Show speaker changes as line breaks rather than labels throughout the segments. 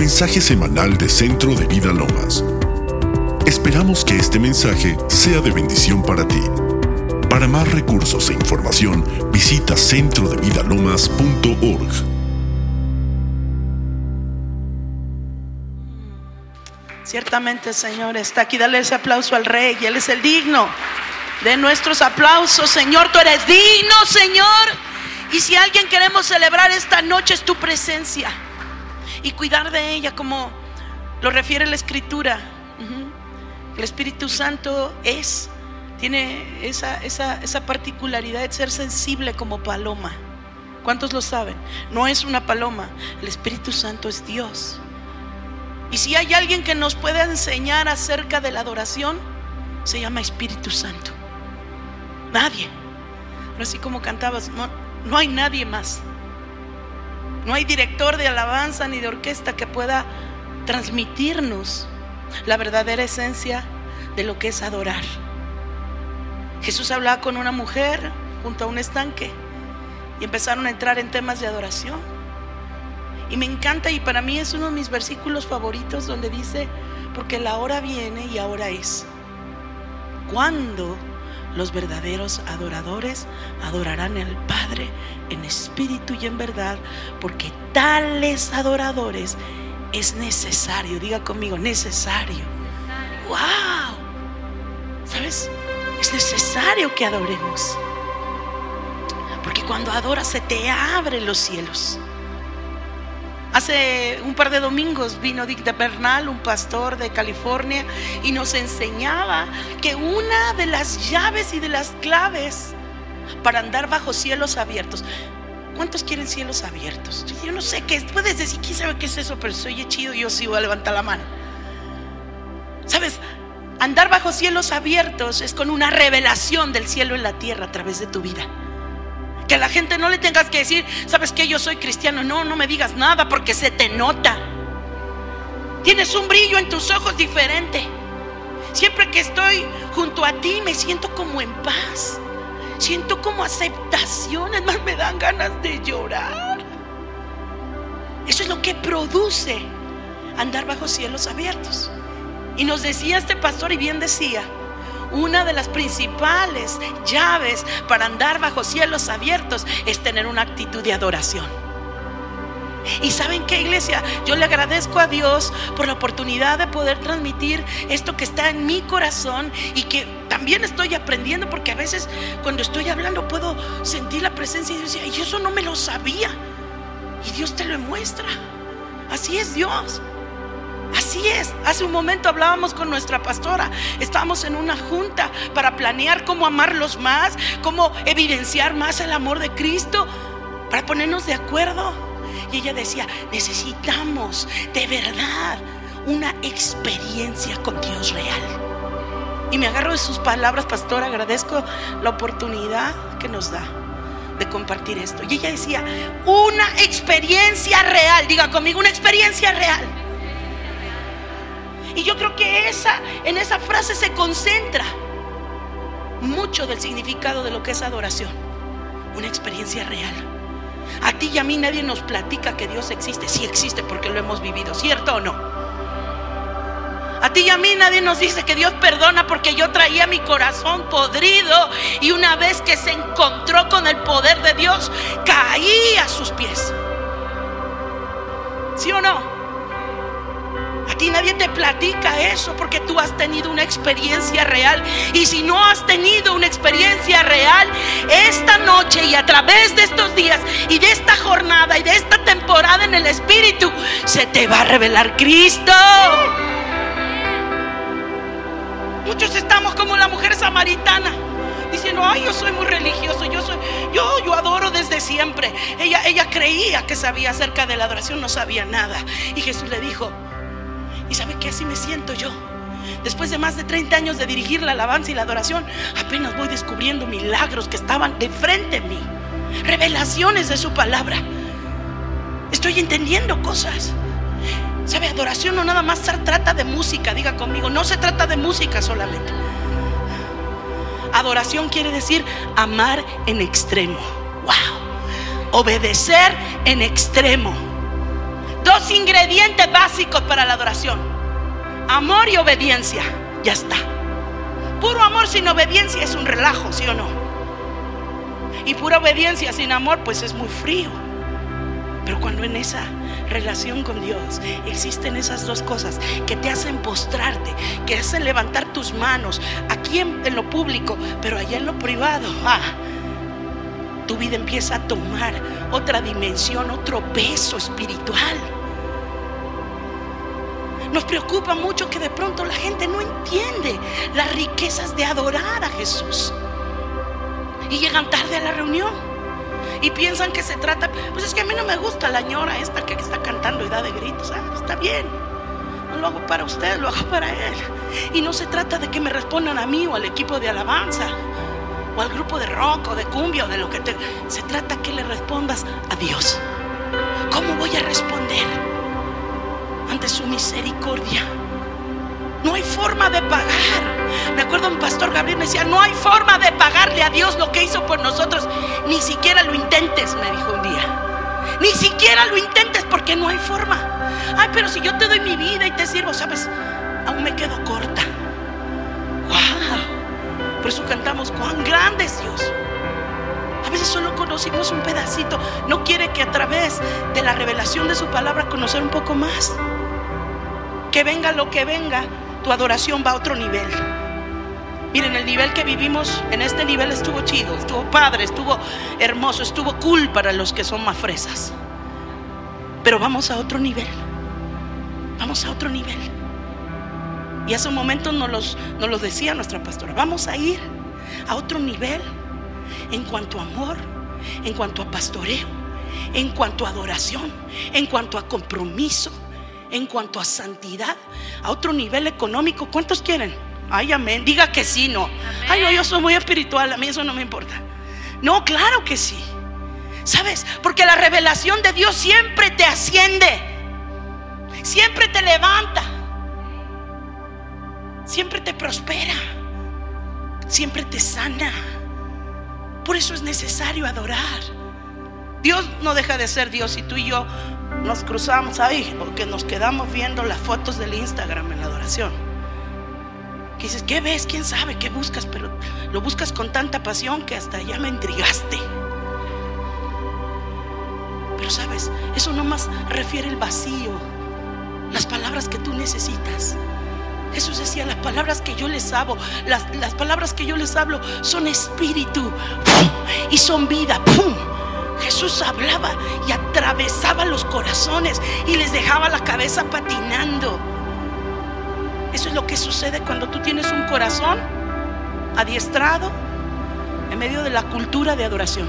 mensaje semanal de Centro de Vida Lomas. Esperamos que este mensaje sea de bendición para ti. Para más recursos e información, visita centrodevidalomas.org.
Ciertamente, Señor, está aquí. Dale ese aplauso al Rey. Él es el digno de nuestros aplausos. Señor, tú eres digno, Señor. Y si alguien queremos celebrar esta noche es tu presencia. Y cuidar de ella como lo refiere la Escritura. El Espíritu Santo es, tiene esa, esa, esa particularidad de ser sensible como paloma. ¿Cuántos lo saben? No es una paloma. El Espíritu Santo es Dios. Y si hay alguien que nos puede enseñar acerca de la adoración, se llama Espíritu Santo. Nadie. Así como cantabas, no, no hay nadie más. No hay director de alabanza ni de orquesta que pueda transmitirnos la verdadera esencia de lo que es adorar. Jesús hablaba con una mujer junto a un estanque y empezaron a entrar en temas de adoración. Y me encanta y para mí es uno de mis versículos favoritos donde dice, porque la hora viene y ahora es. Cuando los verdaderos adoradores adorarán al Padre en espíritu y en verdad, porque tales adoradores es necesario, diga conmigo, necesario. ¡Wow! ¿Sabes? Es necesario que adoremos. Porque cuando adoras se te abren los cielos. Hace un par de domingos vino Dick de Bernal, un pastor de California, y nos enseñaba que una de las llaves y de las claves para andar bajo cielos abiertos. ¿Cuántos quieren cielos abiertos? Yo no sé qué es. Puedes decir, ¿quién sabe qué es eso? Pero soy chido, yo sí voy a levantar la mano. ¿Sabes? Andar bajo cielos abiertos es con una revelación del cielo en la tierra a través de tu vida. Que la gente no le tengas que decir, ¿sabes que Yo soy cristiano. No, no me digas nada porque se te nota. Tienes un brillo en tus ojos diferente. Siempre que estoy junto a ti me siento como en paz. Siento como aceptación. Es más, me dan ganas de llorar. Eso es lo que produce andar bajo cielos abiertos. Y nos decía este pastor, y bien decía, una de las principales llaves para andar bajo cielos abiertos es tener una actitud de adoración. Y saben qué iglesia, yo le agradezco a Dios por la oportunidad de poder transmitir esto que está en mi corazón y que también estoy aprendiendo porque a veces cuando estoy hablando puedo sentir la presencia de Dios y eso no me lo sabía. Y Dios te lo muestra. Así es Dios. Así es, hace un momento hablábamos con nuestra pastora, estábamos en una junta para planear cómo amarlos más, cómo evidenciar más el amor de Cristo, para ponernos de acuerdo. Y ella decía, necesitamos de verdad una experiencia con Dios real. Y me agarro de sus palabras, pastor, agradezco la oportunidad que nos da de compartir esto. Y ella decía, una experiencia real, diga conmigo, una experiencia real. Y yo creo que esa, en esa frase se concentra mucho del significado de lo que es adoración. Una experiencia real. A ti y a mí nadie nos platica que Dios existe. Sí existe porque lo hemos vivido, ¿cierto o no? A ti y a mí nadie nos dice que Dios perdona porque yo traía mi corazón podrido y una vez que se encontró con el poder de Dios, caí a sus pies. ¿Sí o no? A ti nadie te platica eso porque tú has tenido una experiencia real. Y si no has tenido una experiencia real, esta noche y a través de estos días y de esta jornada y de esta temporada en el Espíritu, se te va a revelar Cristo. Muchos estamos como la mujer samaritana diciendo, ay, yo soy muy religioso, yo soy, yo, yo adoro desde siempre. Ella, ella creía que sabía acerca de la adoración, no sabía nada. Y Jesús le dijo, ¿y sabe qué? Así me siento yo. Después de más de 30 años de dirigir la alabanza y la adoración, apenas voy descubriendo milagros que estaban de frente en mí. Revelaciones de su palabra. Estoy entendiendo cosas. ¿Sabe? Adoración no nada más trata de música, diga conmigo. No se trata de música solamente. Adoración quiere decir amar en extremo. Wow. Obedecer en extremo. Dos ingredientes básicos para la adoración. Amor y obediencia. Ya está. Puro amor sin obediencia es un relajo, ¿sí o no? Y pura obediencia sin amor, pues es muy frío. Pero cuando en esa relación con Dios existen esas dos cosas que te hacen postrarte, que hacen levantar tus manos aquí en, lo público, pero allá en lo privado, ah, tu vida empieza a tomar otra dimensión, otro peso espiritual. Nos preocupa mucho que de pronto la gente no entiende las riquezas de adorar a Jesús. Y llegan tarde a la reunión. Y piensan que se trata, pues es que a mí no me gusta la ñora esta que está cantando y da de gritos. Ah, está bien. No lo hago para usted, lo hago para él. Y no se trata de que me respondan a mí o al equipo de alabanza o al grupo de rock o de cumbia o de lo que te... Se trata que le respondas a Dios. ¿Cómo voy a responder ante su misericordia? No hay forma de pagar. Me acuerdo un pastor Gabriel me decía, no hay forma de pagarle a Dios lo que hizo por nosotros. Ni siquiera lo intentes, me dijo un día. Ni siquiera lo intentes porque no hay forma. Ay, pero si yo te doy mi vida y te sirvo, sabes, aún me quedo corta. Wow. Por eso cantamos, cuán grande es Dios. A veces solo conocimos un pedacito. No quiere que a través de la revelación de su palabra conocer un poco más. Que venga lo que venga, tu adoración va a otro nivel. Miren, el nivel que vivimos en este nivel estuvo chido, estuvo padre, estuvo hermoso, estuvo cool para los que son más fresas. Pero vamos a otro nivel. Vamos a otro nivel. Y hace un momento nos, los, nos lo decía nuestra pastora. Vamos a ir a otro nivel en cuanto a amor, en cuanto a pastoreo, en cuanto a adoración, en cuanto a compromiso, en cuanto a santidad, a otro nivel económico. ¿Cuántos quieren? Ay, amén. Diga que sí, no. Ay, yo soy muy espiritual, a mí eso no me importa. No, claro que sí. ¿Sabes? Porque la revelación de Dios siempre te asciende. Siempre te levanta. Siempre te prospera. Siempre te sana. Por eso es necesario adorar. Dios no deja de ser Dios y tú y yo nos cruzamos ahí porque nos quedamos viendo las fotos del Instagram en la adoración. Que dices, ¿qué ves? ¿Quién sabe? ¿Qué buscas? Pero lo buscas con tanta pasión que hasta ya me intrigaste. Pero sabes, eso no más refiere el vacío, las palabras que tú necesitas. Jesús decía, las palabras que yo les hablo, las, las palabras que yo les hablo son espíritu y son vida. ¡Pum! Jesús hablaba y atravesaba los corazones y les dejaba la cabeza patinando. Eso es lo que sucede cuando tú tienes un corazón adiestrado en medio de la cultura de adoración.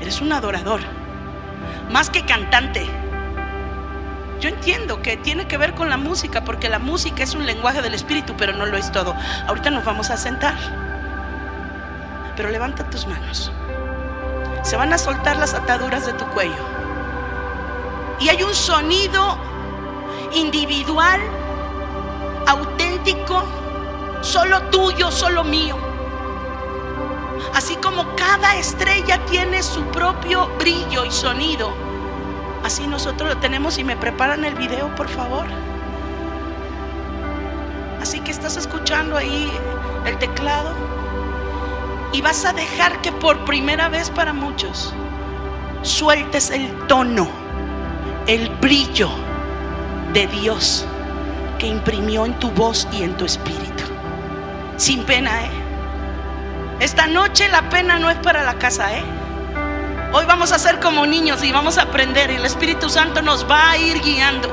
Eres un adorador, más que cantante. Yo entiendo que tiene que ver con la música, porque la música es un lenguaje del espíritu, pero no lo es todo. Ahorita nos vamos a sentar. Pero levanta tus manos se van a soltar las ataduras de tu cuello. Y hay un sonido individual, auténtico, solo tuyo, solo mío. Así como cada estrella tiene su propio brillo y sonido, así nosotros lo tenemos y me preparan el video, por favor. Así que estás escuchando ahí el teclado y vas a dejar que por primera vez para muchos sueltes el tono, el brillo de Dios que imprimió en tu voz y en tu espíritu. Sin pena, ¿eh? Esta noche la pena no es para la casa, ¿eh? Hoy vamos a ser como niños y vamos a aprender y el Espíritu Santo nos va a ir guiando.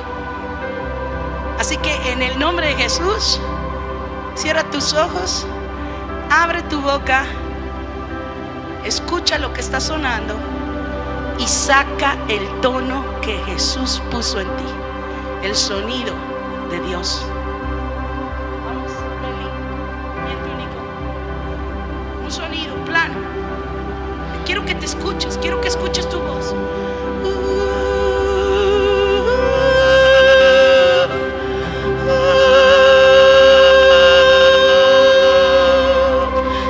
Así que en el nombre de Jesús, cierra tus ojos, abre tu boca escucha lo que está sonando y saca el tono que Jesús puso en ti, el sonido de Dios. te escuches, quiero que escuches tu voz.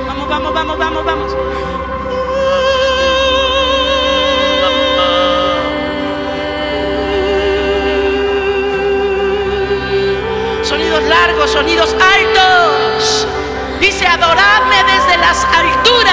Vamos, vamos, vamos, vamos, vamos. Sonidos largos, sonidos altos. Dice, adoradme desde las alturas.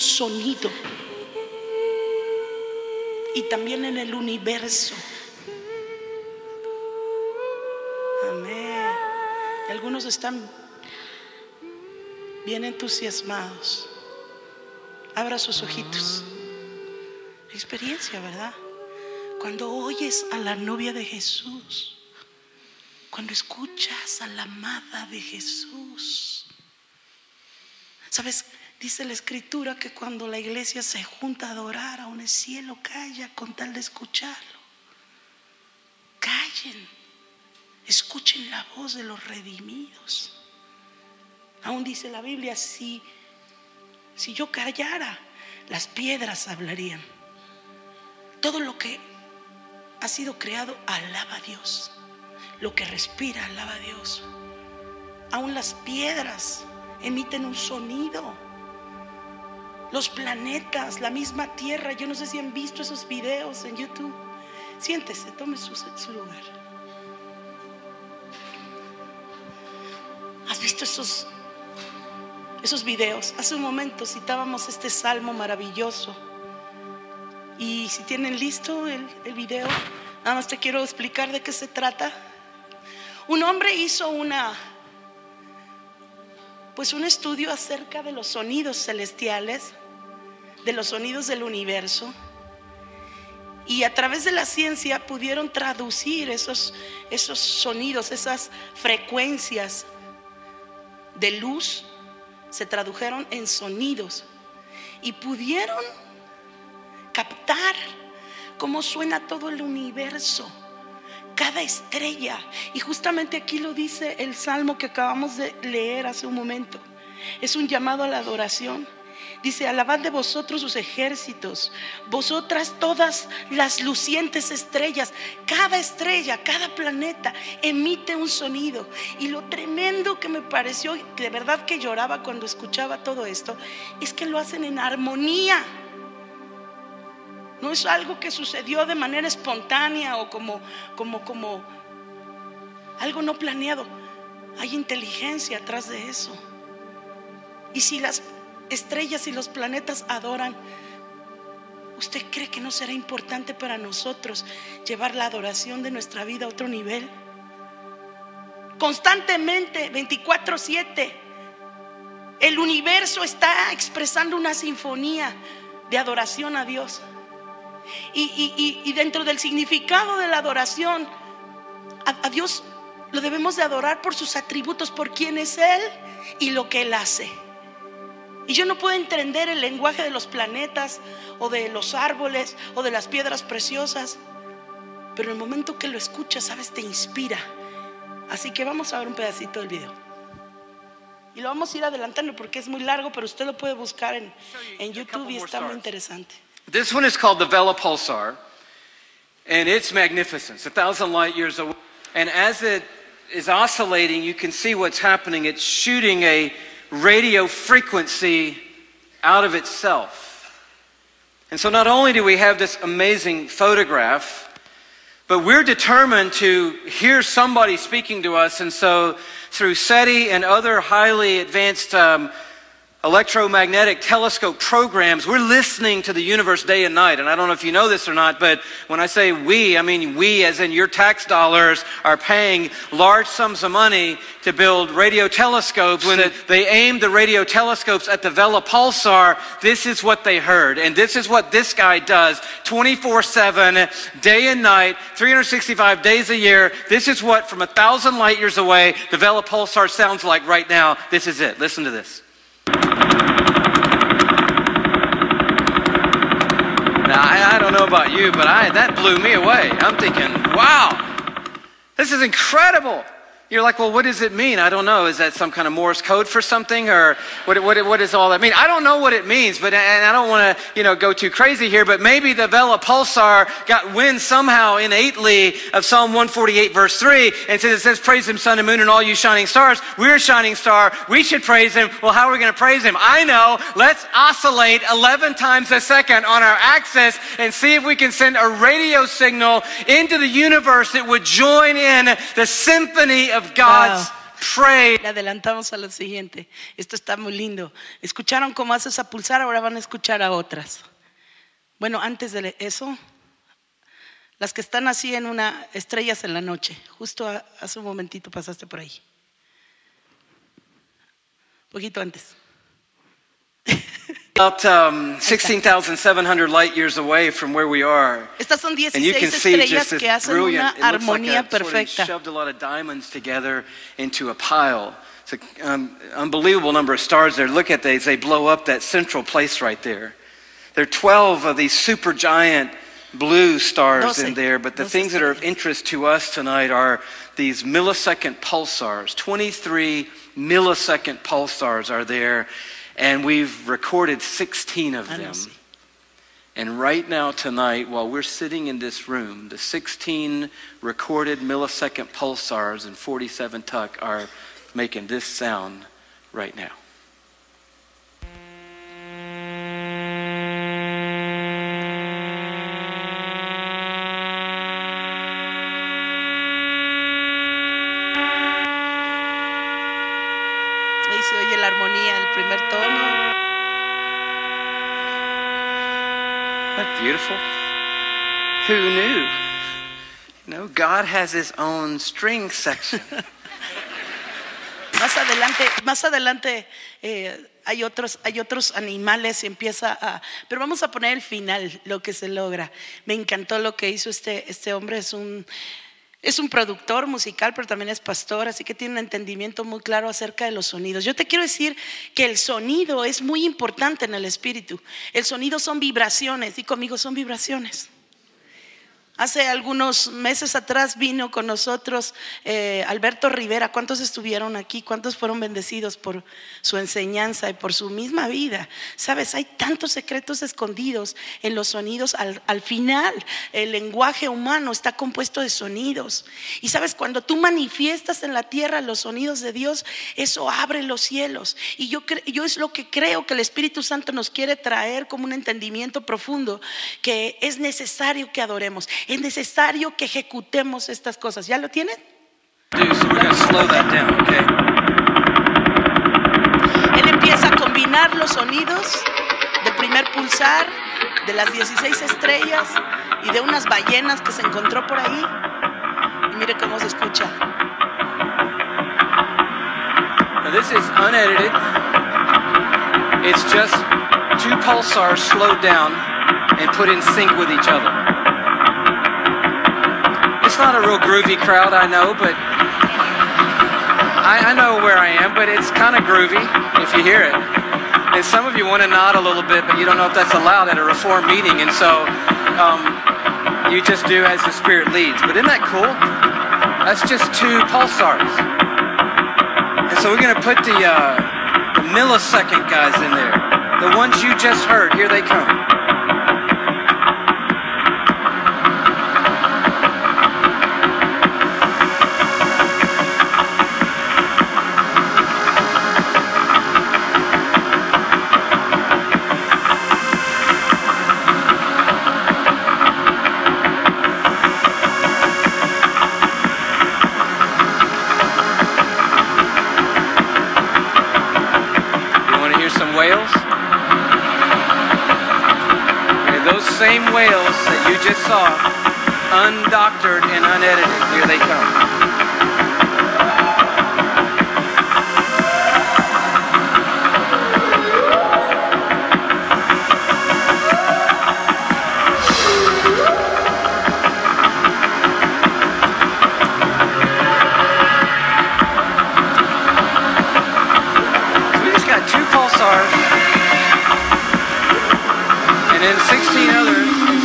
Sonido. Y también en el universo. Amén. algunos están bien entusiasmados. Abra sus ojitos. Experiencia, ¿verdad? Cuando oyes a la novia de Jesús. Cuando escuchas a la amada de Jesús Sabes, dice la escritura que cuando la iglesia se junta a adorar, aún el cielo calla con tal de escucharlo. Callen, escuchen la voz de los redimidos. Aún dice la Biblia, si, si yo callara, las piedras hablarían. Todo lo que ha sido creado alaba a Dios. Lo que respira alaba a Dios. Aún las piedras emiten un sonido. Los planetas, la misma Tierra, yo no sé si han visto esos videos en YouTube. Siéntese, tome su, lugar. ¿Has visto esos, esos videos? Hace un momento citábamos este salmo maravilloso. Y si tienen listo el, el video, nada más te quiero explicar de qué se trata. Un hombre hizo una pues un estudio acerca de los sonidos celestiales, de los sonidos del universo. Y a través de la ciencia pudieron traducir esos, esos sonidos, esas frecuencias de luz, se tradujeron en sonidos. Y pudieron captar cómo suena todo el universo cada estrella. Y justamente aquí lo dice el salmo que acabamos de leer hace un momento. Es un llamado a la adoración. Dice, alabad de vosotros sus ejércitos, vosotras todas las lucientes estrellas, cada estrella, cada planeta emite un sonido. Y lo tremendo que me pareció, de verdad que lloraba cuando escuchaba todo esto, es que lo hacen en armonía. No es algo que sucedió de manera espontánea o como, como, como algo no planeado. Hay inteligencia atrás de eso. Y si las estrellas y los planetas adoran, ¿usted cree que no será importante para nosotros llevar la adoración de nuestra vida a otro nivel? Constantemente, 24/7, el universo está expresando una sinfonía de adoración a Dios. Y, dentro del significado de la adoración, a Dios lo debemos de adorar por sus atributos, por quién es Él y lo que Él hace. Y yo no puedo entender el lenguaje de los planetas o de los árboles o de las piedras preciosas. Pero en el momento que lo escuchas, sabes, te inspira. Así que vamos a ver un pedacito del video. Y lo vamos a ir adelantando porque es muy largo, pero usted lo puede buscar en, en YouTube y está muy interesante.
This one is called the Vela Pulsar, and it's magnificent. It's a thousand light years away. And as it is oscillating, you can see what's happening. It's shooting a radio frequency out of itself. And so not only do we have this amazing photograph, but we're determined to hear somebody speaking to us. And so through SETI and other highly advanced um, electromagnetic telescope programs, we're listening to the universe day and night. And I don't know if you know this or not, but when I say we, I mean we, as in your tax dollars, are paying large sums of money to build radio telescopes. When they aimed the radio telescopes at the Vela pulsar, this is what they heard. And this is what this guy does 24 7, day and night, 365 days a year. This is what, from a thousand light years away, the Vela pulsar sounds like right now. This is it. Listen to this. Now, I, I don't know about you, but I, that blew me away. I'm thinking, wow, this is incredible. You're like, well, what does it mean? I don't know. Is that some kind of Morse code for something, or what, what, what does all that mean? I don't know what it means, but and I don't want to, you know, go too crazy here. But maybe the Vela Pulsar got wind somehow innately of Psalm 148, verse three, and since it says, "Praise Him, sun and moon, and all you shining stars." We're a shining star. We should praise Him. Well, how are we going to praise Him? I know. Let's oscillate 11 times a second on our axis and see if we can send a radio signal into the universe that would join in the symphony of God's praise.
Le adelantamos a lo siguiente. Esto está muy lindo. Escucharon cómo haces a pulsar, ahora van a escuchar a otras. Bueno, antes de eso, las que están así en una estrellas en la noche. Justo hace un momentito pasaste por ahí. Poquito antes.
About um, 16,700 light years away from where we are.
Estas son
And you can
16
see
estrellas
just
que
this
hacen una
brilliant, it looks like
armonía
a, sort of shoved a lot of diamonds together into a pile. It's an um, unbelievable number of stars there. Look at these. They blow up that central place right there. There are 12 of these super giant blue stars
Doce.
in there, but the things that are of interest to us tonight are these millisecond pulsars. 23 millisecond pulsars are there, and we've recorded 16 of them. And right now, tonight, while we're sitting in this room, the 16 recorded millisecond pulsars in 47 tuck are making this sound right now. Who knew? You God has his own string section.
Más adelante, más adelante eh, hay otros, hay otros animales y empieza a. Pero vamos a poner el final, lo que se logra. Me encantó lo que hizo este, este hombre. Es un, es un productor musical, pero también es pastor, así que tiene un entendimiento muy claro acerca de los sonidos. Yo te quiero decir que el sonido es muy importante en el espíritu. El sonido son vibraciones, y conmigo son vibraciones. Hace algunos meses atrás vino con nosotros eh, Alberto Rivera. ¿Cuántos estuvieron aquí? ¿Cuántos fueron bendecidos por su enseñanza y por su misma vida? Sabes, hay tantos secretos escondidos en los sonidos. Al, al final, el lenguaje humano está compuesto de sonidos. Y sabes, cuando tú manifiestas en la tierra los sonidos de Dios, eso abre los cielos. Y yo, yo es lo que creo que el Espíritu Santo nos quiere traer como un entendimiento profundo, que es necesario que adoremos, es necesario que ejecutemos estas cosas. ¿Ya lo tienen?
Do, so down, okay?
Él empieza a combinar los sonidos del primer pulsar, de las 16 estrellas y de unas ballenas que se encontró por ahí. Y mire cómo se escucha.
Now this is unedited. It's just two pulsars slowed down and put in sync with each other. It's not a real groovy crowd, I know, but I, I know where I am, but it's kind of groovy if you hear it. And some of you want to nod a little bit, but you don't know if that's allowed at a reform meeting, and so um, you just do as the Spirit leads. But isn't that cool? That's just two pulsars. And so we're going to put the, uh, the millisecond guys in there. The ones you just heard. Here they come. Just saw, undoctored and unedited, here they come.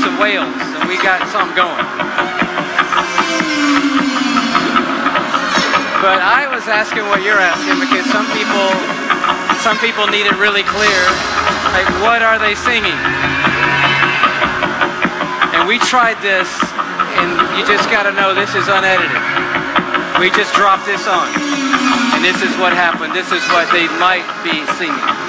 Just got two pulsars, and then 16 others and some whales, and we got something going. But I was asking what you're asking because some people, some people need it really clear. Like, what are they singing? And we tried this, and you just got to know this is unedited. We just dropped this on. And this is what happened. This is what they might be singing.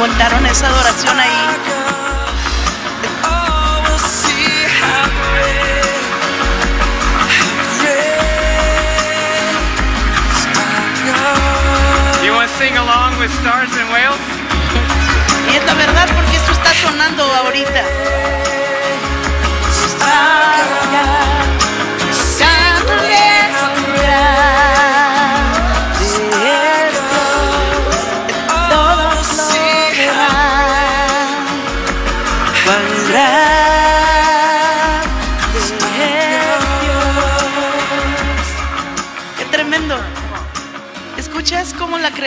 Montaron esa adoración ahí.
You want to sing along with Stars and Whales?
Y es la verdad porque esto está sonando ahorita.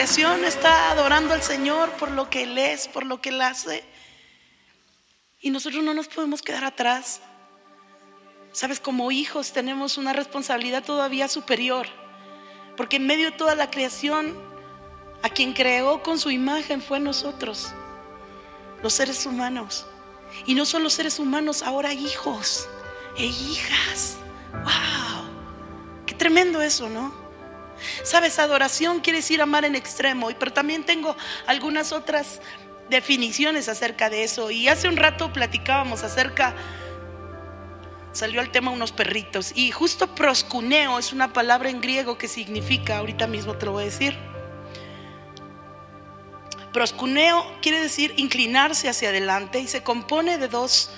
Creación está adorando al Señor por lo que Él es, por lo que Él hace? Y nosotros no nos podemos quedar atrás. Sabes, como hijos tenemos una responsabilidad todavía superior. Porque en medio de toda la creación, a quien creó con su imagen fue nosotros, los seres humanos. Y no solo seres humanos, ahora hijos e hijas. ¡Wow! Qué tremendo eso, ¿no? Sabes, adoración quiere decir amar en extremo, pero también tengo algunas otras definiciones acerca de eso. Y hace un rato platicábamos acerca, salió el tema unos perritos, y justo proscuneo es una palabra en griego que significa, ahorita mismo te lo voy a decir, Proscuneo quiere decir inclinarse hacia adelante y se compone de dos,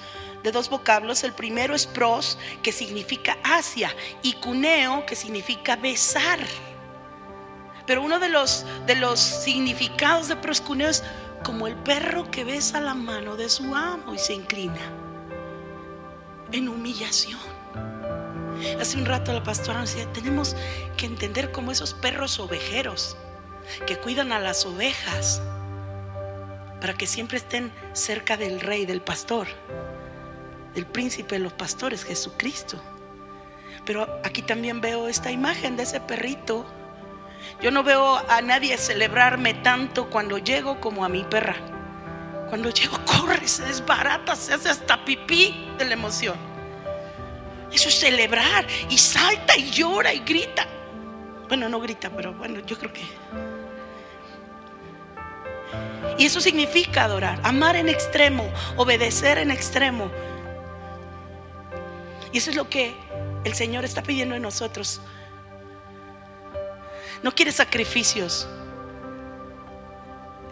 de dos vocablos. El primero es pros, que significa hacia, y cuneo, que significa besar. Pero uno de los, de los significados de proscuneo es como el perro que besa la mano de su amo y se inclina en humillación. Hace un rato la pastora nos decía, tenemos que entender como esos perros ovejeros que cuidan a las ovejas para que siempre estén cerca del rey, del pastor, del príncipe de los pastores, Jesucristo. Pero aquí también veo esta imagen de ese perrito. Yo no veo a nadie celebrarme tanto cuando llego como a mi perra. Cuando llego corre, se desbarata, se hace hasta pipí de la emoción. Eso es celebrar y salta y llora y grita. Bueno, no grita, pero bueno, yo creo que y eso significa adorar, amar en extremo, obedecer en extremo. Y eso es lo que el Señor está pidiendo de nosotros. No quiere sacrificios.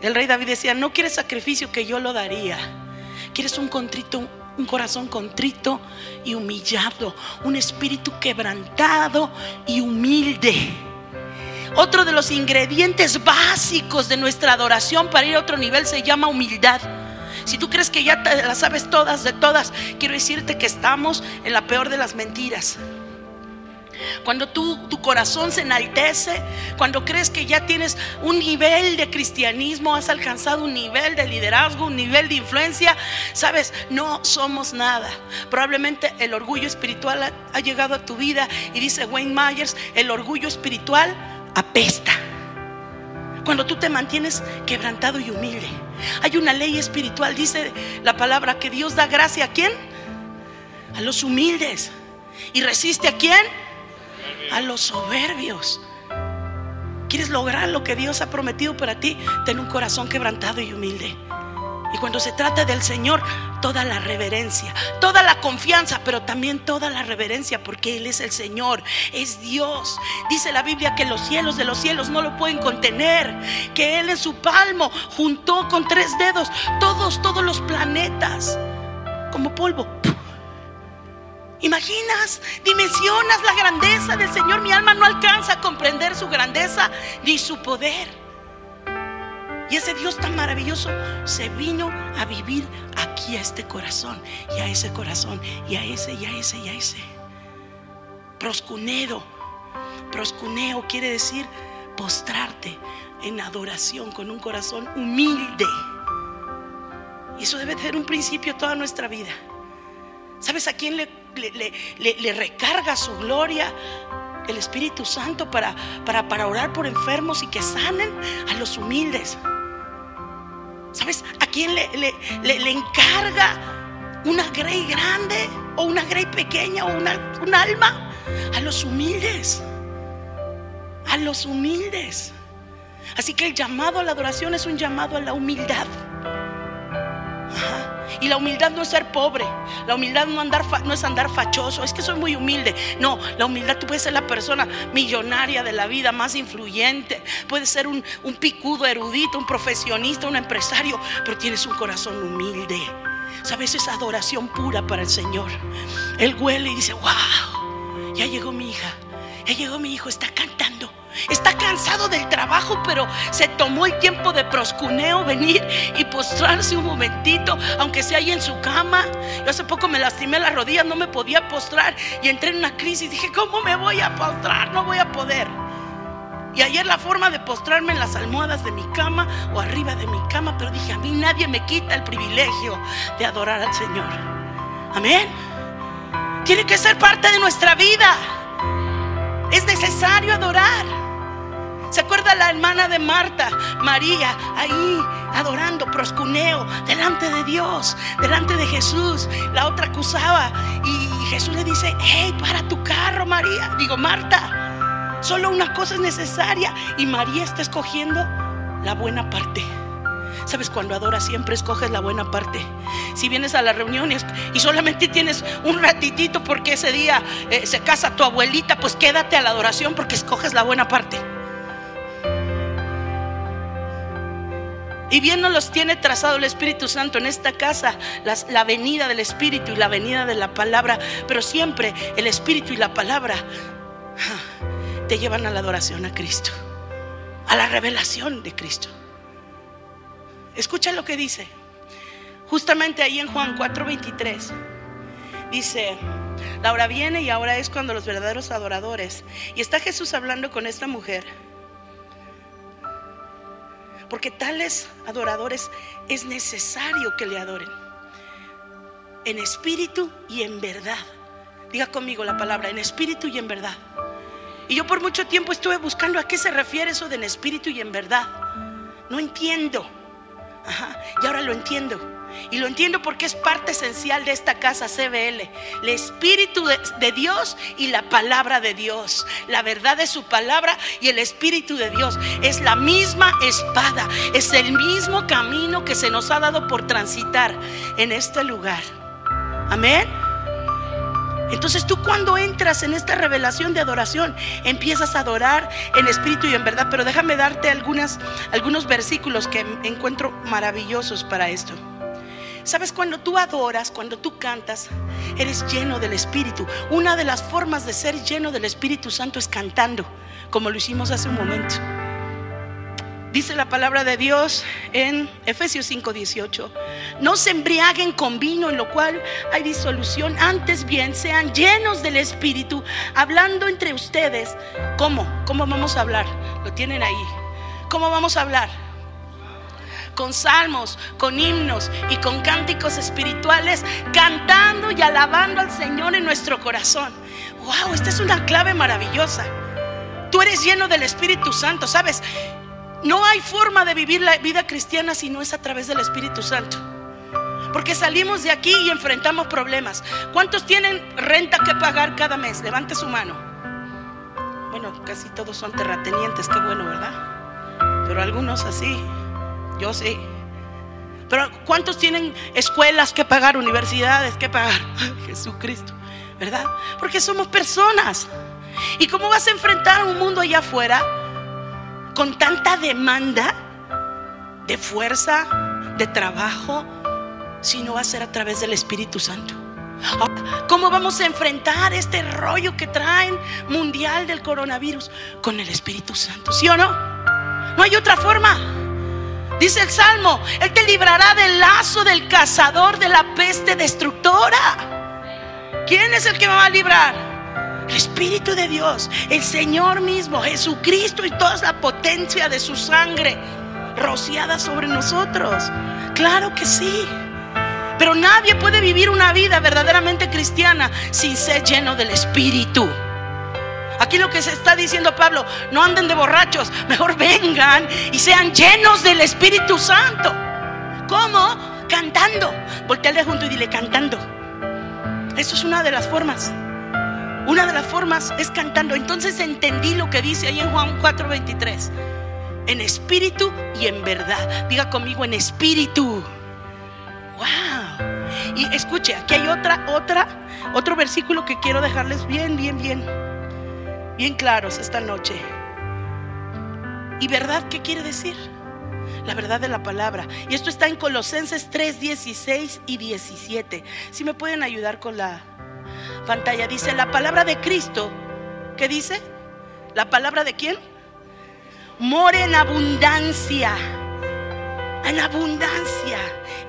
El rey David decía, no quieres sacrificio que yo lo daría. Quieres un contrito, un corazón contrito y humillado, un espíritu quebrantado y humilde. Otro de los ingredientes básicos de nuestra adoración para ir a otro nivel se llama humildad. Si tú crees que ya te las sabes todas de todas, quiero decirte que estamos en la peor de las mentiras. Cuando tú, tu corazón se enaltece, cuando crees que ya tienes un nivel de cristianismo, has alcanzado un nivel de liderazgo, un nivel de influencia, sabes, no somos nada. Probablemente el orgullo espiritual ha, ha llegado a tu vida y dice Wayne Myers, el orgullo espiritual apesta. Cuando tú te mantienes quebrantado y humilde. Hay una ley espiritual, dice la palabra, que Dios da gracia a quién? A los humildes. ¿Y resiste a quién? A los soberbios. ¿Quieres lograr lo que Dios ha prometido para ti? Ten un corazón quebrantado y humilde. Y cuando se trata del Señor, toda la reverencia, toda la confianza, pero también toda la reverencia, porque Él es el Señor, es Dios. Dice la Biblia que los cielos de los cielos no lo pueden contener, que Él en su palmo juntó con tres dedos todos, todos los planetas, como polvo. ¿Imaginas? Dimensionas la grandeza del Señor. Mi alma no alcanza a comprender su grandeza ni su poder. Y ese Dios tan maravilloso se vino a vivir aquí a este corazón y a ese corazón y a ese y a ese y a ese. Proscuneo. Proscuneo quiere decir postrarte en adoración con un corazón humilde. Y eso debe ser un principio toda nuestra vida. ¿Sabes a quién le, le, recarga su gloria? El Espíritu Santo para, orar por enfermos y que sanen a los humildes. ¿Sabes a quién le, encarga una grey grande o una grey pequeña o una, un alma? A los humildes. A los humildes. Así que el llamado a la adoración es un llamado a la humildad. Y la humildad no es ser pobre. La humildad no, andar no es andar fachoso. Es que soy muy humilde. No, la humildad tú puedes ser la persona millonaria de la vida, más influyente. Puedes ser un, picudo erudito, un profesionista, un empresario. Pero tienes un corazón humilde. Sabes, es adoración pura para el Señor. Él huele y dice, wow, ya llegó mi hija. Ya llegó mi hijo, está cantando. Está cansado del trabajo, pero se tomó el tiempo de proscuneo venir y postrarse un momentito, aunque sea ahí en su cama. Yo hace poco me lastimé las rodillas, no me podía postrar y entré en una crisis. Dije, ¿cómo me voy a postrar? No voy a poder. Y ayer la forma de postrarme en las almohadas de mi cama o arriba de mi cama, pero dije, a mí nadie me quita el privilegio de adorar al Señor. Amén. Tiene que ser parte de nuestra vida. Es necesario adorar. ¿Se acuerda la hermana de Marta, María, ahí adorando, proscuneo, delante de Dios, delante de Jesús? La otra acusaba y Jesús le dice, hey, para tu carro, María. Digo, Marta, solo una cosa es necesaria y María está escogiendo la buena parte. Sabes, cuando adoras siempre escoges la buena parte. Si vienes a las reuniones y solamente tienes un ratitito porque ese día eh, se casa tu abuelita, pues quédate a la adoración porque escoges la buena parte. Y bien nos los tiene trazado el Espíritu Santo en esta casa, la venida del Espíritu y la venida de la palabra. Pero siempre el Espíritu y la palabra te llevan a la adoración a Cristo, a la revelación de Cristo. Escucha lo que dice. Justamente ahí en Juan 4:23 dice, la hora viene y ahora es cuando los verdaderos adoradores, y está Jesús hablando con esta mujer, porque tales adoradores es necesario que le adoren, en espíritu y en verdad. Diga conmigo la palabra, en espíritu y en verdad. Y yo por mucho tiempo estuve buscando a qué se refiere eso de en espíritu y en verdad. No entiendo. y ahora lo entiendo. Y lo entiendo porque es parte esencial de esta casa CBL. El Espíritu de, Dios y la palabra de Dios. La verdad de su palabra y el Espíritu de Dios. Es la misma espada. Es el mismo camino que se nos ha dado por transitar en este lugar. Amén. Entonces tú cuando entras en esta revelación de adoración, empiezas a adorar en espíritu y en verdad. Pero déjame darte algunos versículos que encuentro maravillosos para esto. Sabes, cuando tú adoras, cuando tú cantas, eres lleno del Espíritu. Una de las formas de ser lleno del Espíritu Santo es cantando, como lo hicimos hace un momento. Dice la palabra de Dios en Efesios 5:18, no se embriaguen con vino en lo cual hay disolución, antes bien sean llenos del Espíritu, hablando entre ustedes. ¿Cómo? ¿Cómo vamos a hablar? Lo tienen ahí. ¿Cómo vamos a hablar? Con salmos, con himnos y con cánticos espirituales, cantando y alabando al Señor en nuestro corazón. Wow, esta es una clave maravillosa. Tú eres lleno del Espíritu Santo, ¿sabes? No hay forma de vivir la vida cristiana si no es a través del Espíritu Santo. Porque salimos de aquí y enfrentamos problemas. ¿Cuántos tienen renta que pagar cada mes? Levante su mano. Bueno, casi todos son terratenientes, qué bueno, ¿verdad? Pero algunos así. Yo sí. Pero ¿cuántos tienen escuelas que pagar, universidades que pagar? Jesucristo, ¿verdad? Porque somos personas. ¿Y cómo vas a enfrentar a un mundo allá afuera con tanta demanda de fuerza, de trabajo, si no va a ser a través del Espíritu Santo? ¿Cómo vamos a enfrentar este rollo que traen mundial del coronavirus con el Espíritu Santo? ¿Sí o no? No hay otra forma. Dice el Salmo, Él te librará del lazo del cazador de la peste destructora. ¿Quién es el que me va a librar? El Espíritu de Dios, el Señor mismo, Jesucristo y toda la potencia de su sangre rociada sobre nosotros. Claro que sí. Pero nadie puede vivir una vida verdaderamente cristiana sin ser lleno del Espíritu. Aquí lo que se está diciendo Pablo, no anden de borrachos, mejor vengan y sean llenos del Espíritu Santo. ¿Cómo? Cantando. Volteale junto y dile cantando. Eso es una de las formas. Una de las formas es cantando. Entonces entendí lo que dice ahí en Juan 4:23. En espíritu y en verdad. Diga conmigo en espíritu. Wow. Y escuche, aquí hay otra, otra, otro versículo que quiero dejarles bien, bien, bien bien claros esta noche. ¿Y verdad qué quiere decir? La verdad de la palabra. Y esto está en Colosenses 3, 16 y 17. Si me pueden ayudar con la pantalla. Dice, la palabra de Cristo. ¿Qué dice? ¿La palabra de quién? More en abundancia. En abundancia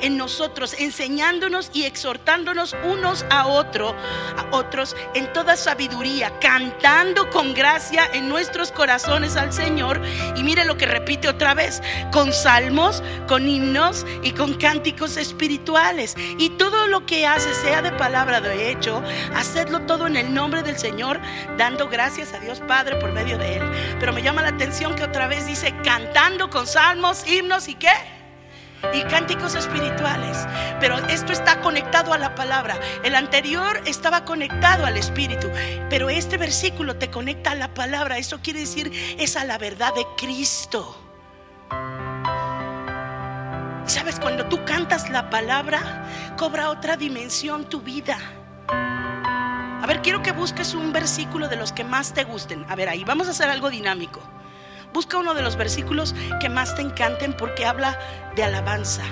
en nosotros, enseñándonos y exhortándonos unos a otros, a otros en toda sabiduría, cantando con gracia en nuestros corazones al Señor. Y mire lo que repite otra vez, con salmos, con himnos y con cánticos espirituales. Y todo lo que hace, sea de palabra de hecho, hacedlo todo en el nombre del Señor, dando gracias a Dios Padre por medio de Él. Pero me llama la atención que otra vez dice, cantando con salmos, himnos y qué y cánticos espirituales. Pero esto está conectado a la palabra. El anterior estaba conectado al Espíritu. Pero este versículo te conecta a la palabra. Eso quiere decir es a la verdad de Cristo. Sabes, cuando tú cantas la palabra, cobra otra dimensión tu vida. A ver, quiero que busques un versículo de los que más te gusten. A ver, ahí vamos a hacer algo dinámico. Busca uno de los versículos que más te encanten porque habla de alabanza.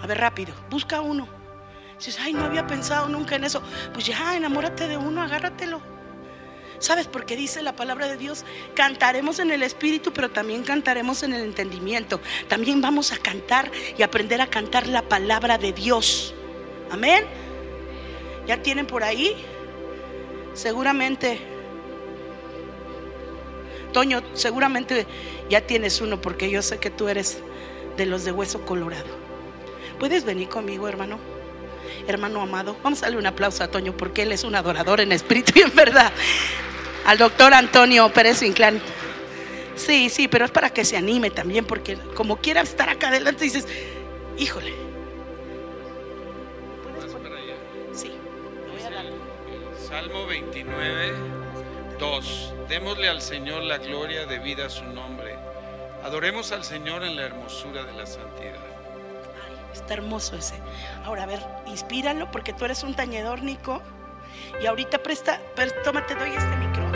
A ver, rápido, busca uno. Dices, ay, no había pensado nunca en eso. Pues ya, enamórate de uno, agárratelo. ¿Sabes por qué dice la palabra de Dios? Cantaremos en el espíritu, pero también cantaremos en el entendimiento. También vamos a cantar y aprender a cantar la palabra de Dios. Amén. ¿Ya tienen por ahí? Seguramente. Toño, seguramente ya tienes uno porque yo sé que tú eres de los de hueso colorado. ¿Puedes venir conmigo, hermano? Hermano amado, vamos a darle un aplauso a Toño porque él es un adorador en espíritu y en verdad al doctor Antonio Pérez Inclán. Sí, sí, pero es para que se anime también, porque como quiera estar acá adelante, dices, híjole.
Sí, voy a dar. Salmo 29, 2. Démosle al Señor la gloria debida a su nombre. Adoremos al Señor en la hermosura de la santidad.
Ay, está hermoso ese. Ahora, a ver, inspíralo, porque tú eres un tañedor, Nico. Y ahorita presta, tómate, doy este micro.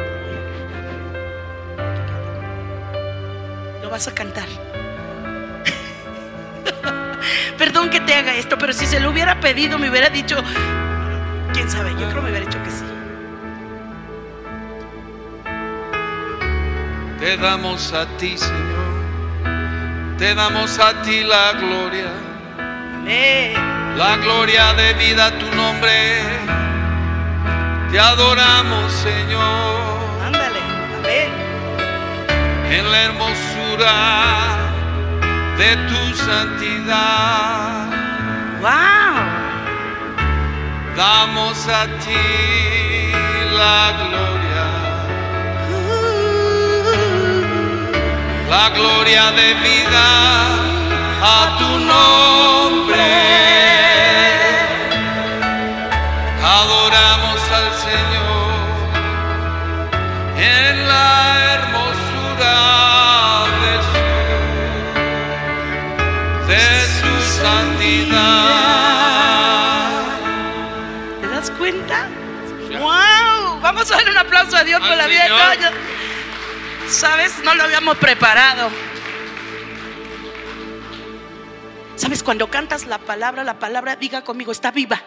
Lo vas a cantar. Perdón que te haga esto, pero si se lo hubiera pedido, me hubiera dicho, quién sabe, yo creo que me hubiera dicho que sí.
Te damos a ti, Señor. Te damos a ti la gloria.
Amén.
La gloria de vida a tu nombre. Te adoramos, Señor.
Ándale, amén.
En la hermosura de tu santidad.
Wow.
Damos a ti la gloria. La gloria de vida a tu nombre. Adoramos al Señor en la hermosura de su, de su santidad.
¿Te das cuenta? ¡Wow! Vamos a dar un aplauso a Dios por la vida de
Señor.
¿Sabes? No lo habíamos preparado. ¿Sabes? Cuando cantas la palabra, la palabra, diga conmigo, está viva.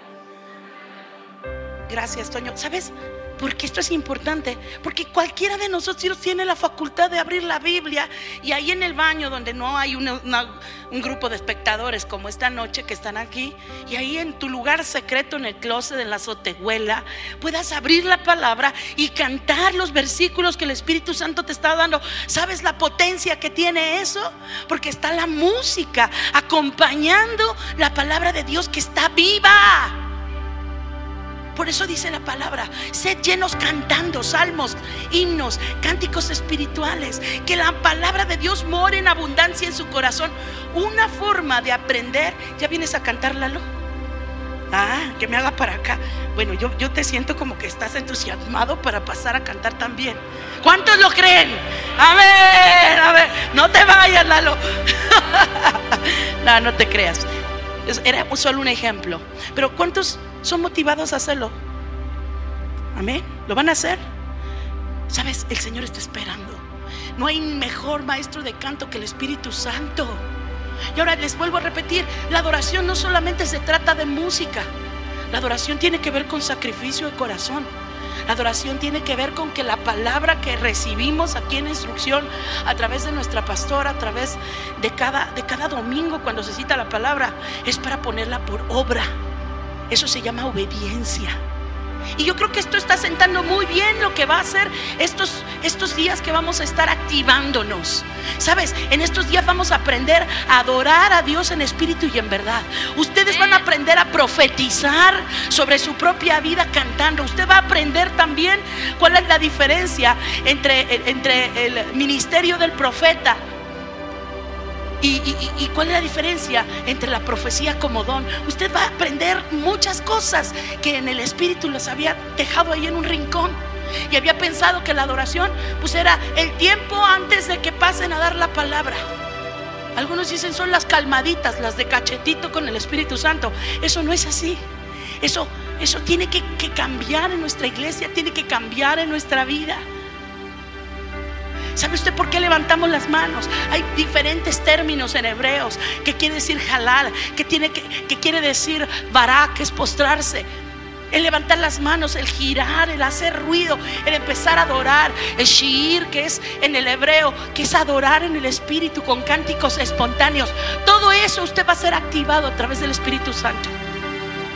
Gracias, Toño. ¿Sabes? Porque esto es importante. Porque cualquiera de nosotros tiene la facultad de abrir la Biblia y ahí en el baño donde no hay un grupo de espectadores como esta noche que están aquí, y ahí en tu lugar secreto, en el closet, en la azotehuela, puedas abrir la palabra y cantar los versículos que el Espíritu Santo te está dando. ¿Sabes la potencia que tiene eso? Porque está la música acompañando la palabra de Dios que está viva. Por eso dice la palabra, sed llenos cantando salmos, himnos, cánticos espirituales, que la palabra de Dios more en abundancia en su corazón. Una forma de aprender, ¿ya vienes a cantar, Lalo? Ah, que me haga para acá. Bueno, yo, yo te siento como que estás entusiasmado para pasar a cantar también. ¿Cuántos lo creen? A ver, a ver, no te vayas, Lalo. no, no te creas. Era solo un ejemplo. Pero ¿cuántos son motivados a hacerlo? Amén. ¿Lo van a hacer? Sabes, el Señor está esperando. No hay mejor maestro de canto que el Espíritu Santo. Y ahora les vuelvo a repetir, la adoración no solamente se trata de música. La adoración tiene que ver con sacrificio de corazón. La adoración tiene que ver con que la palabra que recibimos aquí en instrucción a través de nuestra pastora, a través de cada, de cada domingo cuando se cita la palabra, es para ponerla por obra. Eso se llama obediencia. Y yo creo que esto está sentando muy bien lo que va a hacer estos, estos días que vamos a estar activándonos. Sabes, en estos días vamos a aprender a adorar a Dios en espíritu y en verdad. Ustedes van a aprender a profetizar sobre su propia vida cantando. Usted va a aprender también cuál es la diferencia entre, entre el ministerio del profeta ¿Y, cuál es la diferencia entre la profecía como don? Usted va a aprender muchas cosas que en el Espíritu las había dejado ahí en un rincón. Y había pensado que la adoración pues era el tiempo antes de que pasen a dar la palabra. Algunos dicen son las calmaditas, las de cachetito con el Espíritu Santo. Eso no es así. Eso, eso tiene que, que cambiar en nuestra iglesia, tiene que cambiar en nuestra vida. ¿Sabe usted por qué levantamos las manos? Hay diferentes términos en hebreos que quiere decir halal, que, tiene que, quiere decir barak, que es postrarse. El levantar las manos, el girar, el hacer ruido, el empezar a adorar, el shiir, que es en el hebreo, que es adorar en el Espíritu con cánticos espontáneos. Todo eso usted va a ser activado a través del Espíritu Santo.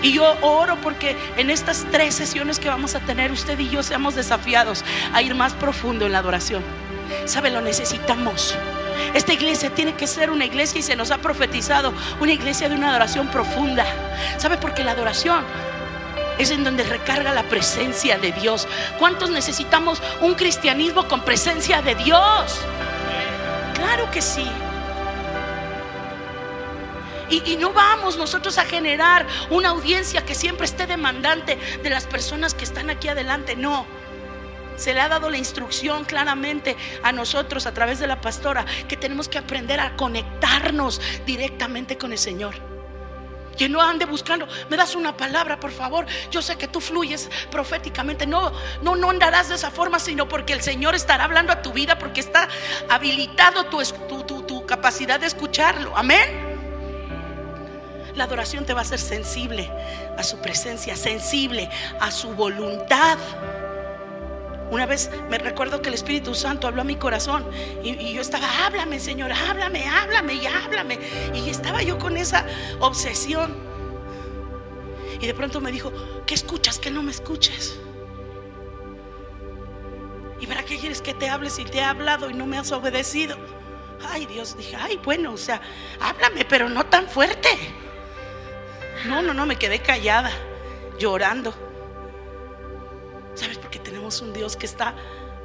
Y yo oro porque en estas tres sesiones que vamos a tener, usted y yo seamos desafiados a ir más profundo en la adoración. ¿Sabe? Lo necesitamos. Esta iglesia tiene que ser una iglesia y se nos ha profetizado una iglesia de una adoración profunda. ¿Sabe? Porque la adoración es en donde recarga la presencia de Dios. ¿Cuántos necesitamos un cristianismo con presencia de Dios? Claro que sí. Y, no vamos nosotros a generar una audiencia que siempre esté demandante de las personas que están aquí adelante. No. Se le ha dado la instrucción claramente a nosotros a través de la pastora que tenemos que aprender a conectarnos directamente con el Señor. Que no ande buscando, me das una palabra, por favor. Yo sé que tú fluyes proféticamente. No, no, no andarás de esa forma, sino porque el Señor estará hablando a tu vida, porque está habilitado tu, tu, tu capacidad de escucharlo. Amén. La adoración te va a hacer sensible a su presencia, sensible a su voluntad. Una vez me recuerdo que el Espíritu Santo habló a mi corazón y, yo estaba, háblame Señor, háblame, háblame y háblame. Y estaba yo con esa obsesión. Y de pronto me dijo, ¿qué escuchas que no me escuches? ¿Y para qué quieres que te hable si te he hablado y no me has obedecido? Ay Dios, dije, ay bueno, o sea, háblame, pero no tan fuerte. No, no, no, me quedé callada, llorando. Un Dios que está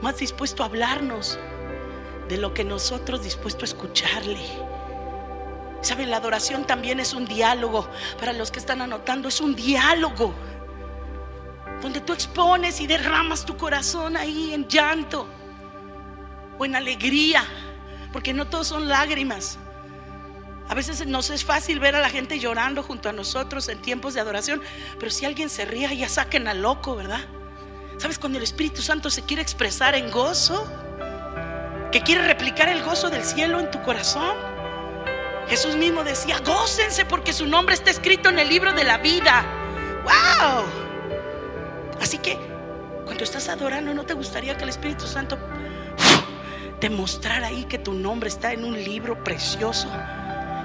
más dispuesto a hablarnos de lo que nosotros dispuesto a escucharle. ¿Saben? La adoración también es un diálogo. Para los que están anotando, es un diálogo. Donde tú expones y derramas tu corazón ahí en llanto o en alegría. Porque no todos son lágrimas. A veces nos es fácil ver a la gente llorando junto a nosotros en tiempos de adoración, pero si alguien se ría, ya saquen al loco, ¿verdad? ¿Sabes cuando el Espíritu Santo se quiere expresar en gozo? Que quiere replicar el gozo del cielo en tu corazón. Jesús mismo decía, gócense porque su nombre está escrito en el libro de la vida. ¡Wow! Así que cuando estás adorando, ¿no te gustaría que el Espíritu Santo te mostrara ahí que tu nombre está en un libro precioso?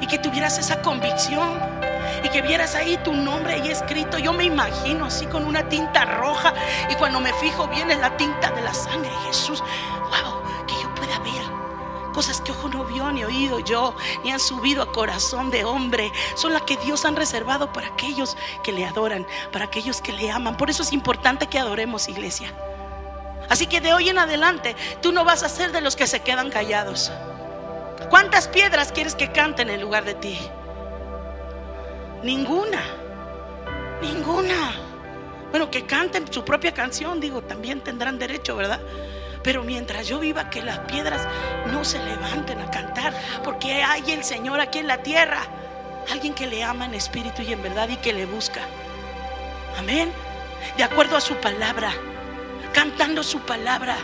y que tuvieras esa convicción y que vieras ahí tu nombre ahí escrito. Yo me imagino así con una tinta roja y cuando me fijo bien en la tinta de la sangre de Jesús, wow, que yo pueda ver cosas que ojo no vio ni oído yo, ni han subido a corazón de hombre, son las que Dios han reservado para aquellos que le adoran, para aquellos que le aman. Por eso es importante que adoremos, iglesia. Así que de hoy en adelante tú no vas a ser de los que se quedan callados. ¿Cuántas piedras quieres que canten en lugar de ti? Ninguna. Ninguna. Bueno, que canten su propia canción, digo, también tendrán derecho, ¿verdad? Pero mientras yo viva, que las piedras no se levanten a cantar, porque hay el Señor aquí en la tierra, alguien que le ama en espíritu y en verdad y que le busca. Amén. De acuerdo a su palabra, cantando su palabra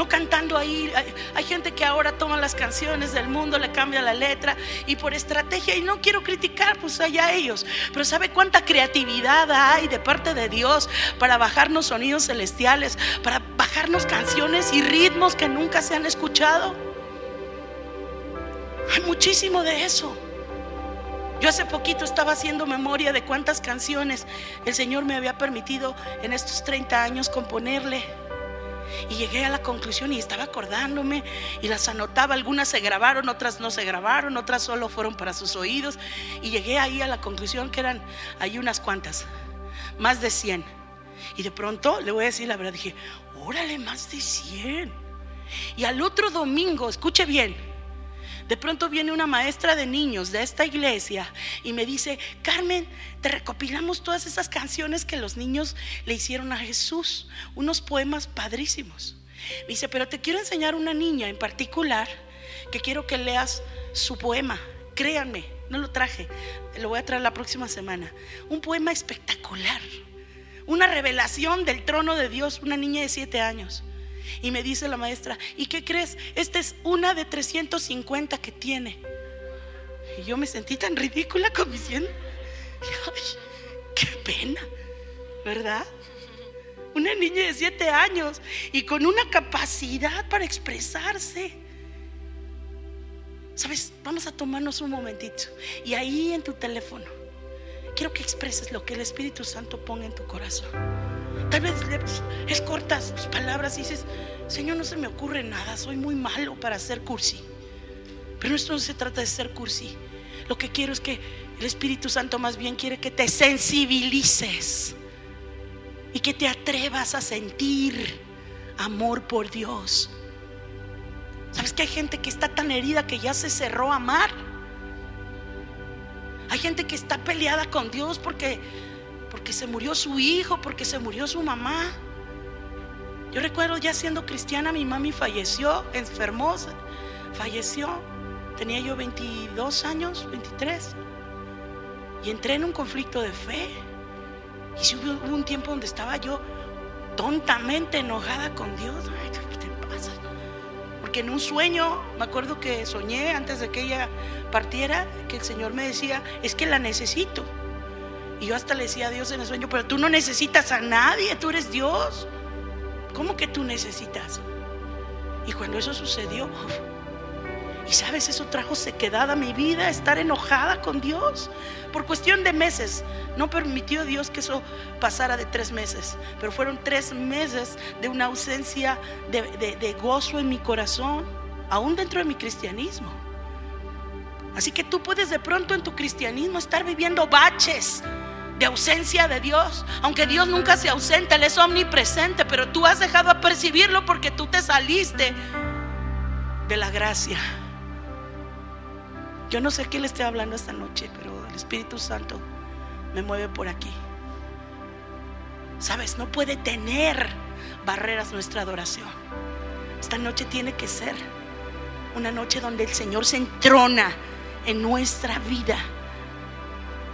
no cantando ahí. Hay, gente que ahora toma las canciones del mundo, le cambia la letra y por estrategia, y no quiero criticar, pues allá ellos, pero ¿sabe cuánta creatividad hay de parte de Dios para bajarnos sonidos celestiales, para bajarnos canciones y ritmos que nunca se han escuchado? Hay muchísimo de eso. Yo hace poquito estaba haciendo memoria de cuántas canciones el Señor me había permitido en estos 30 años componerle. Y llegué a la conclusión y estaba acordándome y las anotaba. Algunas se grabaron, otras no se grabaron, otras solo fueron para sus oídos. Y llegué ahí a la conclusión que eran, hay unas cuantas, más de 100. Y de pronto, le voy a decir la verdad, dije, órale, más de 100. Y al otro domingo, escuche bien, de pronto viene una maestra de niños de esta iglesia y me dice, Carmen, te recopilamos todas esas canciones que los niños le hicieron a Jesús, unos poemas padrísimos. Me dice, pero te quiero enseñar una niña en particular que quiero que leas su poema. Créanme, no lo traje, lo voy a traer la próxima semana. Un poema espectacular, una revelación del trono de Dios, una niña de siete años. Y me dice la maestra, ¿y qué crees? Esta es una de 350 que tiene. Y yo me sentí tan ridícula como diciendo, qué pena, ¿verdad? Una niña de 7 años y con una capacidad para expresarse. ¿Sabes? Vamos a tomarnos un momentito. Y ahí en tu teléfono, quiero que expreses lo que el Espíritu Santo ponga en tu corazón. Tal vez es cortas tus palabras y dices, Señor, no se me ocurre nada, soy muy malo para hacer cursi. Pero esto no se trata de ser cursi. Lo que quiero es que el Espíritu Santo más bien quiere que te sensibilices y que te atrevas a sentir amor por Dios. ¿Sabes que hay gente que está tan herida que ya se cerró a amar? Hay gente que está peleada con Dios porque porque se murió su hijo, porque se murió su mamá. Yo recuerdo ya siendo cristiana, mi mami falleció, enfermó, falleció. Tenía yo 22 años, 23. Y entré en un conflicto de fe. Y hubo un tiempo donde estaba yo tontamente enojada con Dios. ¿qué te pasa? Porque en un sueño, me acuerdo que soñé antes de que ella partiera, que el Señor me decía, es que la necesito. Y yo hasta le decía a Dios en el sueño, pero tú no necesitas a nadie, tú eres Dios. ¿Cómo que tú necesitas? Y cuando eso sucedió, y sabes, eso trajo sequedad a mi vida, estar enojada con Dios. Por cuestión de meses, no permitió Dios que eso pasara de tres meses, pero fueron tres meses de una ausencia de, de gozo en mi corazón, aún dentro de mi cristianismo. Así que tú puedes de pronto en tu cristianismo estar viviendo baches, de ausencia de Dios. Aunque Dios nunca se ausenta, Él es omnipresente, pero tú has dejado de percibirlo porque tú te saliste de la gracia. Yo no sé qué le estoy hablando esta noche, pero el Espíritu Santo me mueve por aquí. Sabes, no puede tener barreras nuestra adoración. Esta noche tiene que ser una noche donde el Señor se entrona en nuestra vida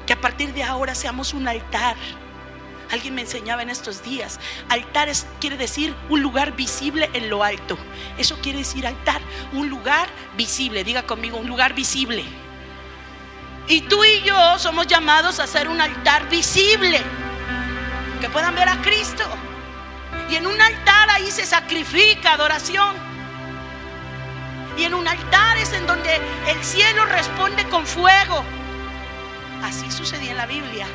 que a partir de ahora seamos un altar. Alguien me enseñaba en estos días, altar quiere decir un lugar visible en lo alto. Eso quiere decir altar, un lugar visible. Diga conmigo, un lugar visible. Y tú y yo somos llamados a ser un altar visible, que puedan ver a Cristo. Y en un altar ahí se sacrifica adoración. Y en un altar es en donde el cielo responde con fuego. Así sucedía en la Biblia.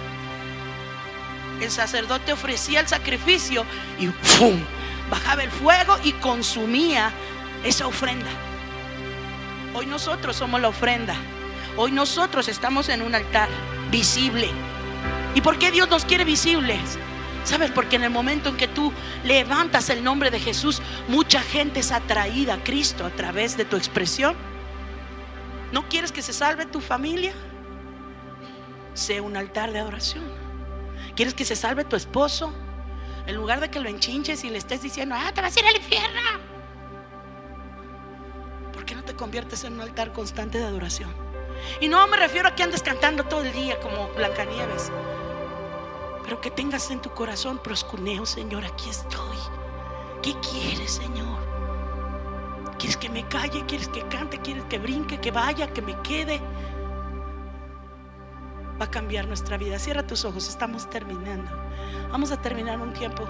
El sacerdote ofrecía el sacrificio y ¡pum! bajaba el fuego y consumía esa ofrenda. Hoy nosotros somos la ofrenda. Hoy nosotros estamos en un altar visible. ¿Y por qué Dios nos quiere visibles? ¿Sabes? Porque en el momento en que tú levantas el nombre de Jesús, mucha gente es atraída a Cristo a través de tu expresión. ¿No quieres que se salve tu familia? sea un altar de adoración. ¿Quieres que se salve tu esposo? En lugar de que lo enchinches y le estés diciendo, ah, te vas a ir al infierno. ¿Por qué no te conviertes en un altar constante de adoración? Y no me refiero a que andes cantando todo el día como Blancanieves, pero que tengas en tu corazón proscuneo, Señor, aquí estoy. ¿Qué quieres, Señor? ¿Quieres que me calle? ¿Quieres que cante? ¿Quieres que brinque? ¿Que vaya? ¿Que me quede? Va a cambiar nuestra vida. Cierra tus ojos, estamos terminando. Vamos a terminar un tiempo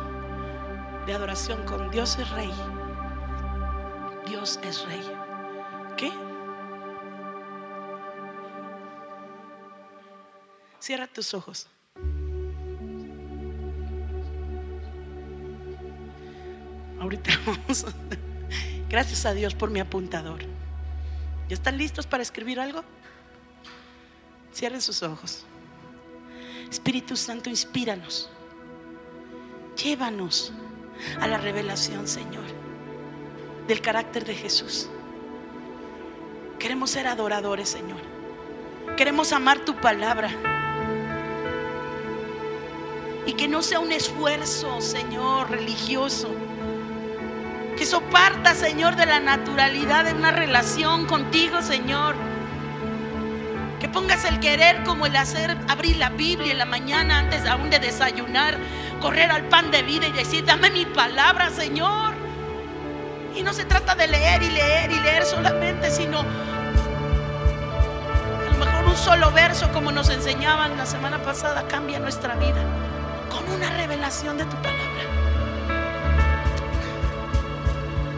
de adoración con Dios es Rey. Dios es Rey. ¿Qué? Cierra tus ojos. Ahorita vamos. Gracias a Dios por mi apuntador. ¿Ya están listos para escribir algo? Cierren sus ojos. Espíritu Santo, inspíranos. Llévanos a la revelación, Señor, del carácter de Jesús. Queremos ser adoradores, Señor. Queremos amar tu palabra. Y que no sea un esfuerzo, Señor, religioso. Que eso parta, Señor, de la naturalidad de una relación contigo, Señor que pongas el querer como el hacer, abrir la Biblia en la mañana antes aún de desayunar, correr al pan de vida y decir, dame mi palabra, Señor. Y no se trata de leer y leer y leer solamente, sino a lo mejor un solo verso como nos enseñaban la semana pasada cambia nuestra vida con una revelación de tu palabra.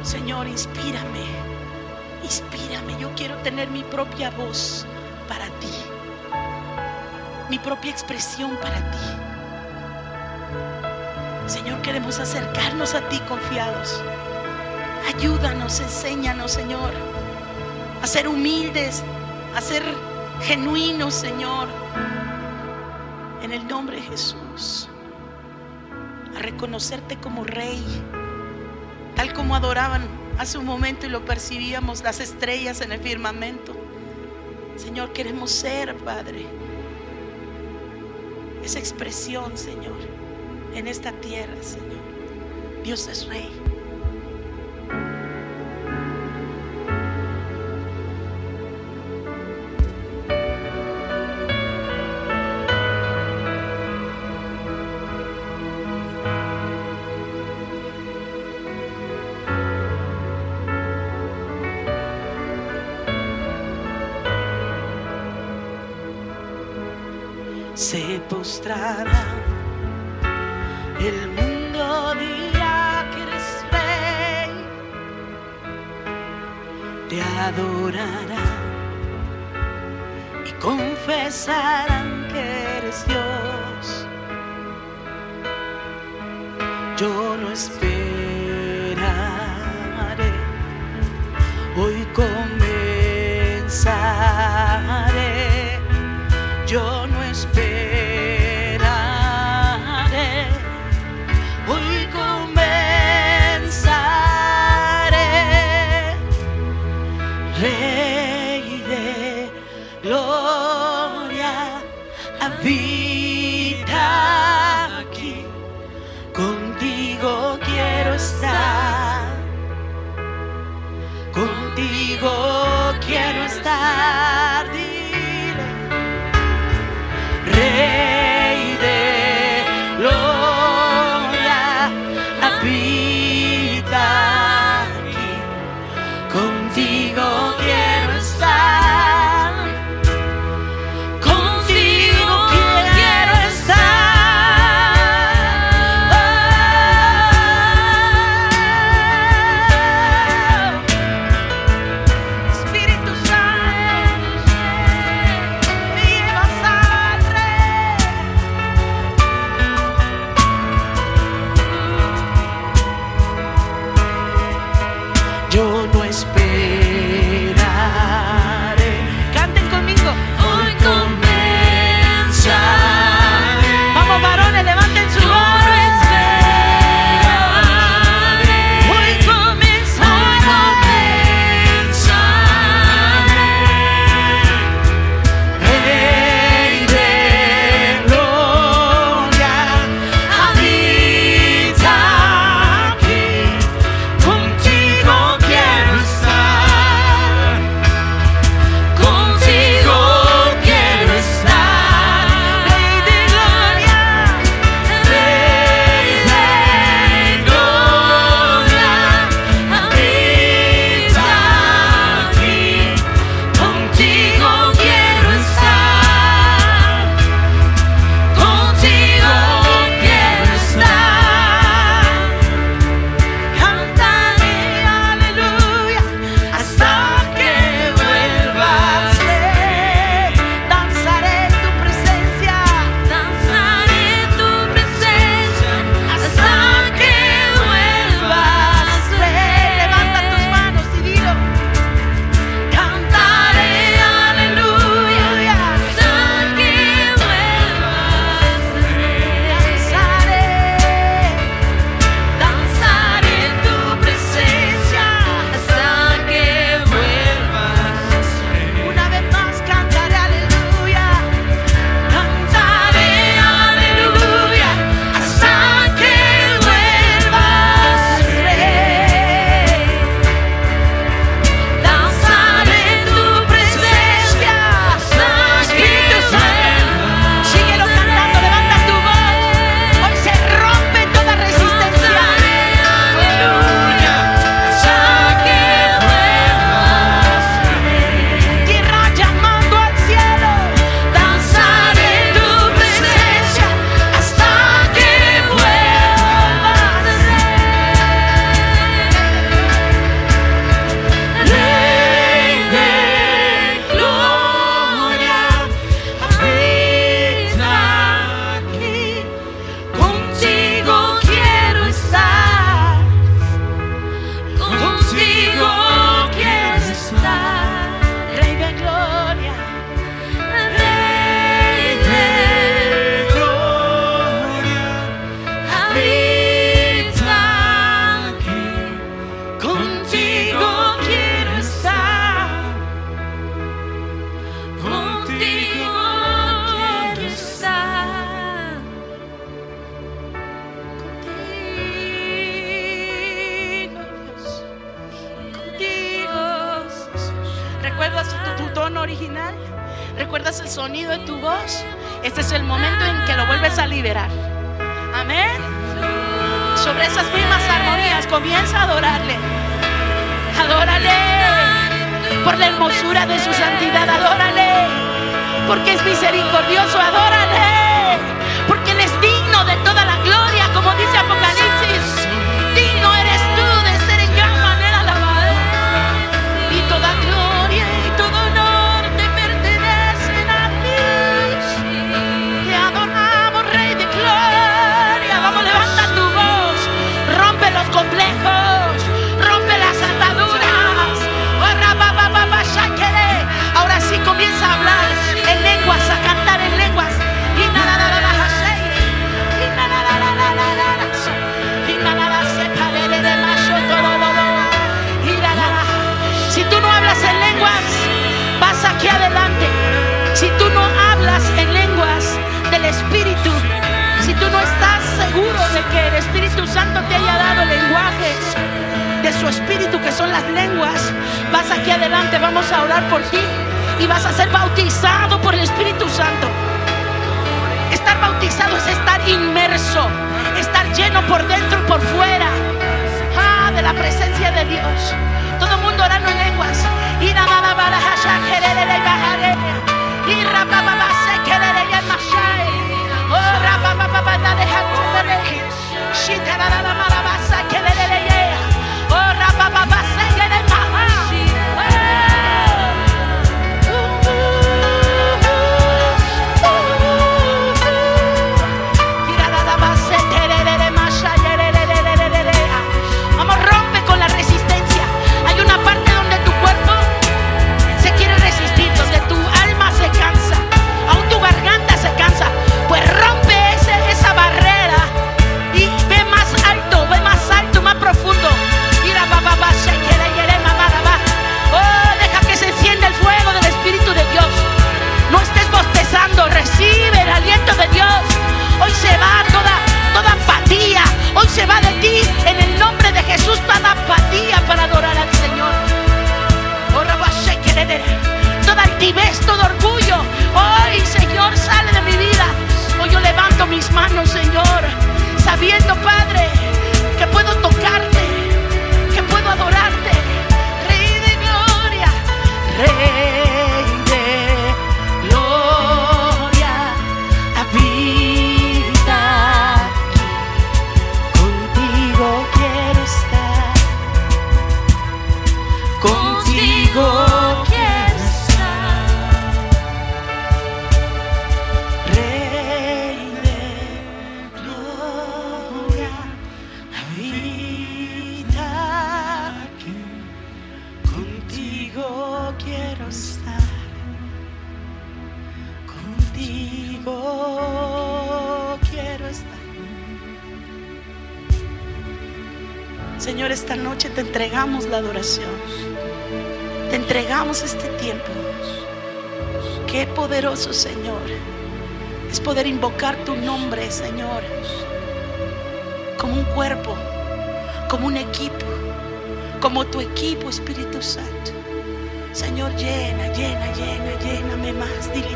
Señor, inspírame, inspírame. Yo quiero tener mi propia voz para ti, mi propia expresión para ti. Señor, queremos acercarnos a ti confiados. Ayúdanos, enséñanos, Señor, a ser humildes, a ser genuinos, Señor. En el nombre de Jesús. A reconocerte como Rey, tal como adoraban hace un momento y lo percibíamos, las estrellas en el firmamento. Señor, queremos ser, Padre, esa expresión, Señor, en esta tierra, Señor. Dios es Rey. Que eres Dios. Yo no esperaré, tu voz? Este es el momento en que lo vuelves a liberar. Amén. Sobre esas mismas armonías comienza a adorarle. Adórale por la hermosura de su santidad. Adórale porque es misericordioso. Adórale porque Él es digno de toda la gloria, como dice Apocalipsis. Espíritu, si tú no estás seguro de que el Espíritu Santo te haya dado lenguajes de su Espíritu, que son las lenguas, vas aquí adelante, vamos a orar por ti y vas a ser bautizado por el Espíritu Santo. Estar bautizado es estar inmerso, estar lleno por dentro y por fuera ah, de la presencia de Dios. Todo el mundo orando en lenguas. Oh, Rabba Baba, they had to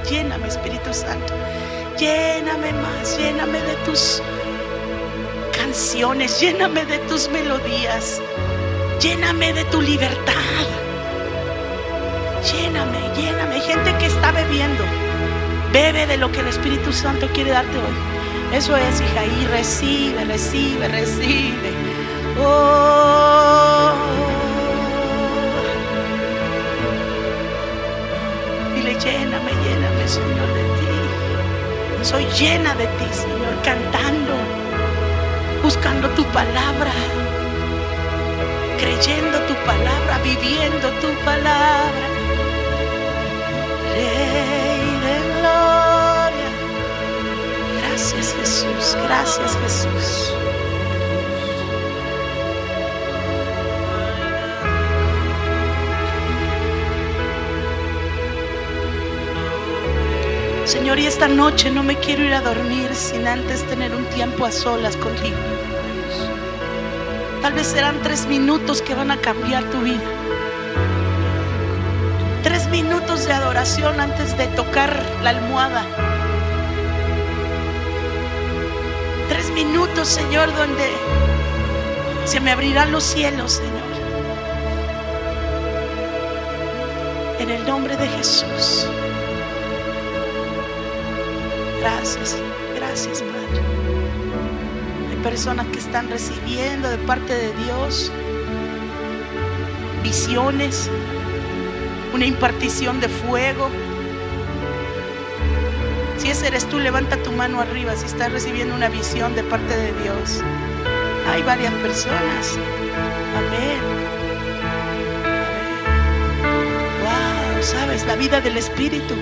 lléname, Espíritu Santo. Lléname más, lléname de tus canciones, lléname de tus melodías, lléname de tu libertad. Lléname, lléname. Gente que está bebiendo. Bebe de lo que el Espíritu Santo quiere darte hoy. Eso es, hija, y recibe, recibe, recibe. Oh. Lléname, lléname, Señor, de ti. Soy llena de ti, Señor, cantando, buscando tu palabra, creyendo tu palabra, viviendo tu palabra. Rey de gloria. Gracias Jesús, gracias Jesús. Señor, y esta noche no me quiero ir a dormir sin antes tener un tiempo a solas contigo. Tal vez serán tres minutos que van a cambiar tu vida. Tres minutos de adoración antes de tocar la almohada. Tres minutos, Señor, donde se me abrirán los cielos, Señor. En el nombre de Jesús. Gracias, gracias, Padre. Hay personas que están recibiendo de parte de Dios visiones, una impartición de fuego. Si ese eres tú, levanta tu mano arriba si estás recibiendo una visión de parte de Dios. Hay varias personas. Amén. Wow, sabes, la vida del Espíritu.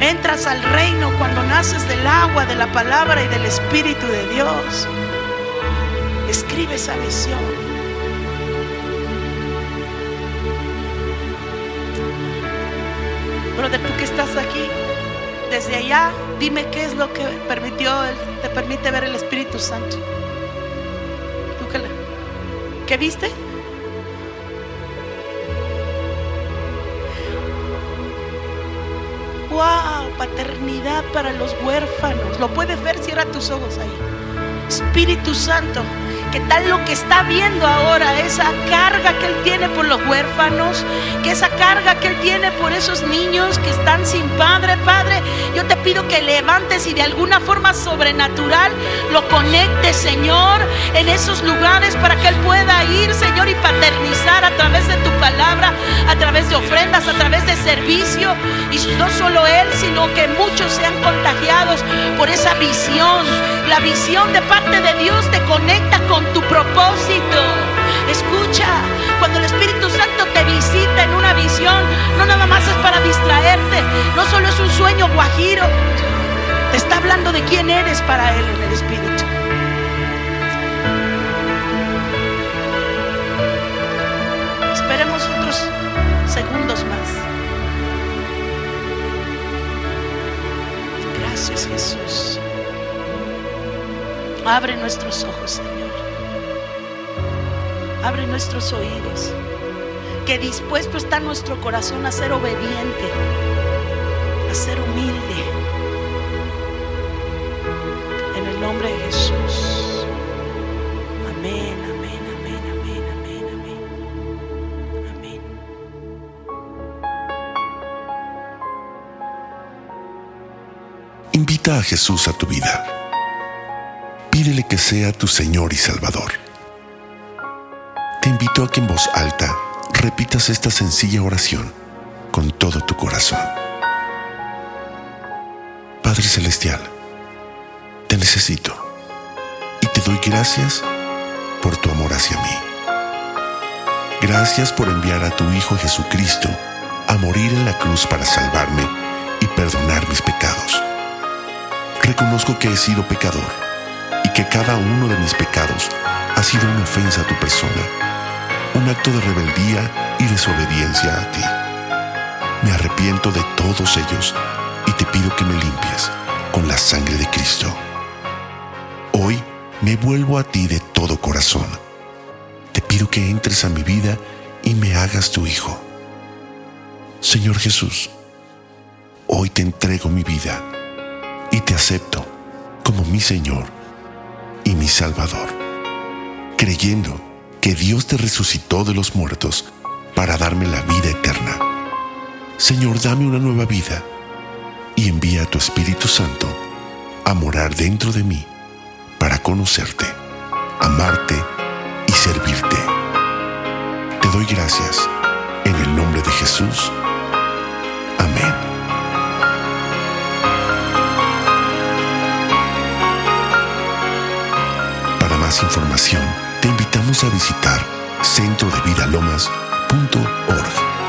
Entras al reino cuando naces del agua, de la palabra y del Espíritu de Dios. Escribe esa visión. Brother, tú que estás aquí, desde allá, dime qué es lo que permitió, te permite ver el Espíritu Santo. ¿Tú qué, ¿qué viste? ¡Wow! Paternidad para los huérfanos. Lo puedes ver, cierra tus ojos ahí. Espíritu Santo que tal lo que está viendo ahora, esa carga que Él tiene por los huérfanos, que esa carga que Él tiene por esos niños que están sin padre, Padre, yo te pido que levantes y de alguna forma sobrenatural lo conectes, Señor, en esos lugares para que Él pueda ir, Señor, y paternizar a través de tu palabra, a través de ofrendas, a través de servicio. Y no solo Él, sino que muchos sean contagiados por esa visión. La visión de parte de Dios te conecta con tu propósito. Escucha, cuando el Espíritu Santo te visita en una visión, no nada más es para distraerte, no solo es un sueño guajiro, te está hablando de quién eres para Él en el Espíritu. Esperemos otros segundos más. Gracias Jesús. Abre nuestros ojos, Señor. Abre nuestros oídos. Que dispuesto está nuestro corazón a ser obediente, a ser humilde. En el nombre de Jesús. Amén, amén, amén, amén, amén, amén. Amén.
Invita a Jesús a tu vida. Pídele que sea tu Señor y Salvador invito a que en voz alta repitas esta sencilla oración con todo tu corazón. Padre Celestial, te necesito y te doy gracias por tu amor hacia mí. Gracias por enviar a tu Hijo Jesucristo a morir en la cruz para salvarme y perdonar mis pecados. Reconozco que he sido pecador que cada uno de mis pecados ha sido una ofensa a tu persona un acto de rebeldía y desobediencia a ti. Me arrepiento de todos ellos y te pido que me limpies con la sangre de Cristo. Hoy me vuelvo a ti de todo corazón. Te pido que entres a mi vida y me hagas tu Hijo. Señor Jesús, hoy te entrego mi vida y te acepto como mi Señor y mi Salvador, creyendo que Dios te resucitó de los muertos para darme la vida eterna. Señor, dame una nueva vida y envía a tu Espíritu Santo a morar dentro de mí para conocerte, amarte y servirte. Te doy gracias en el nombre de Jesús. Más información, te invitamos a visitar centrodevidalomas.org.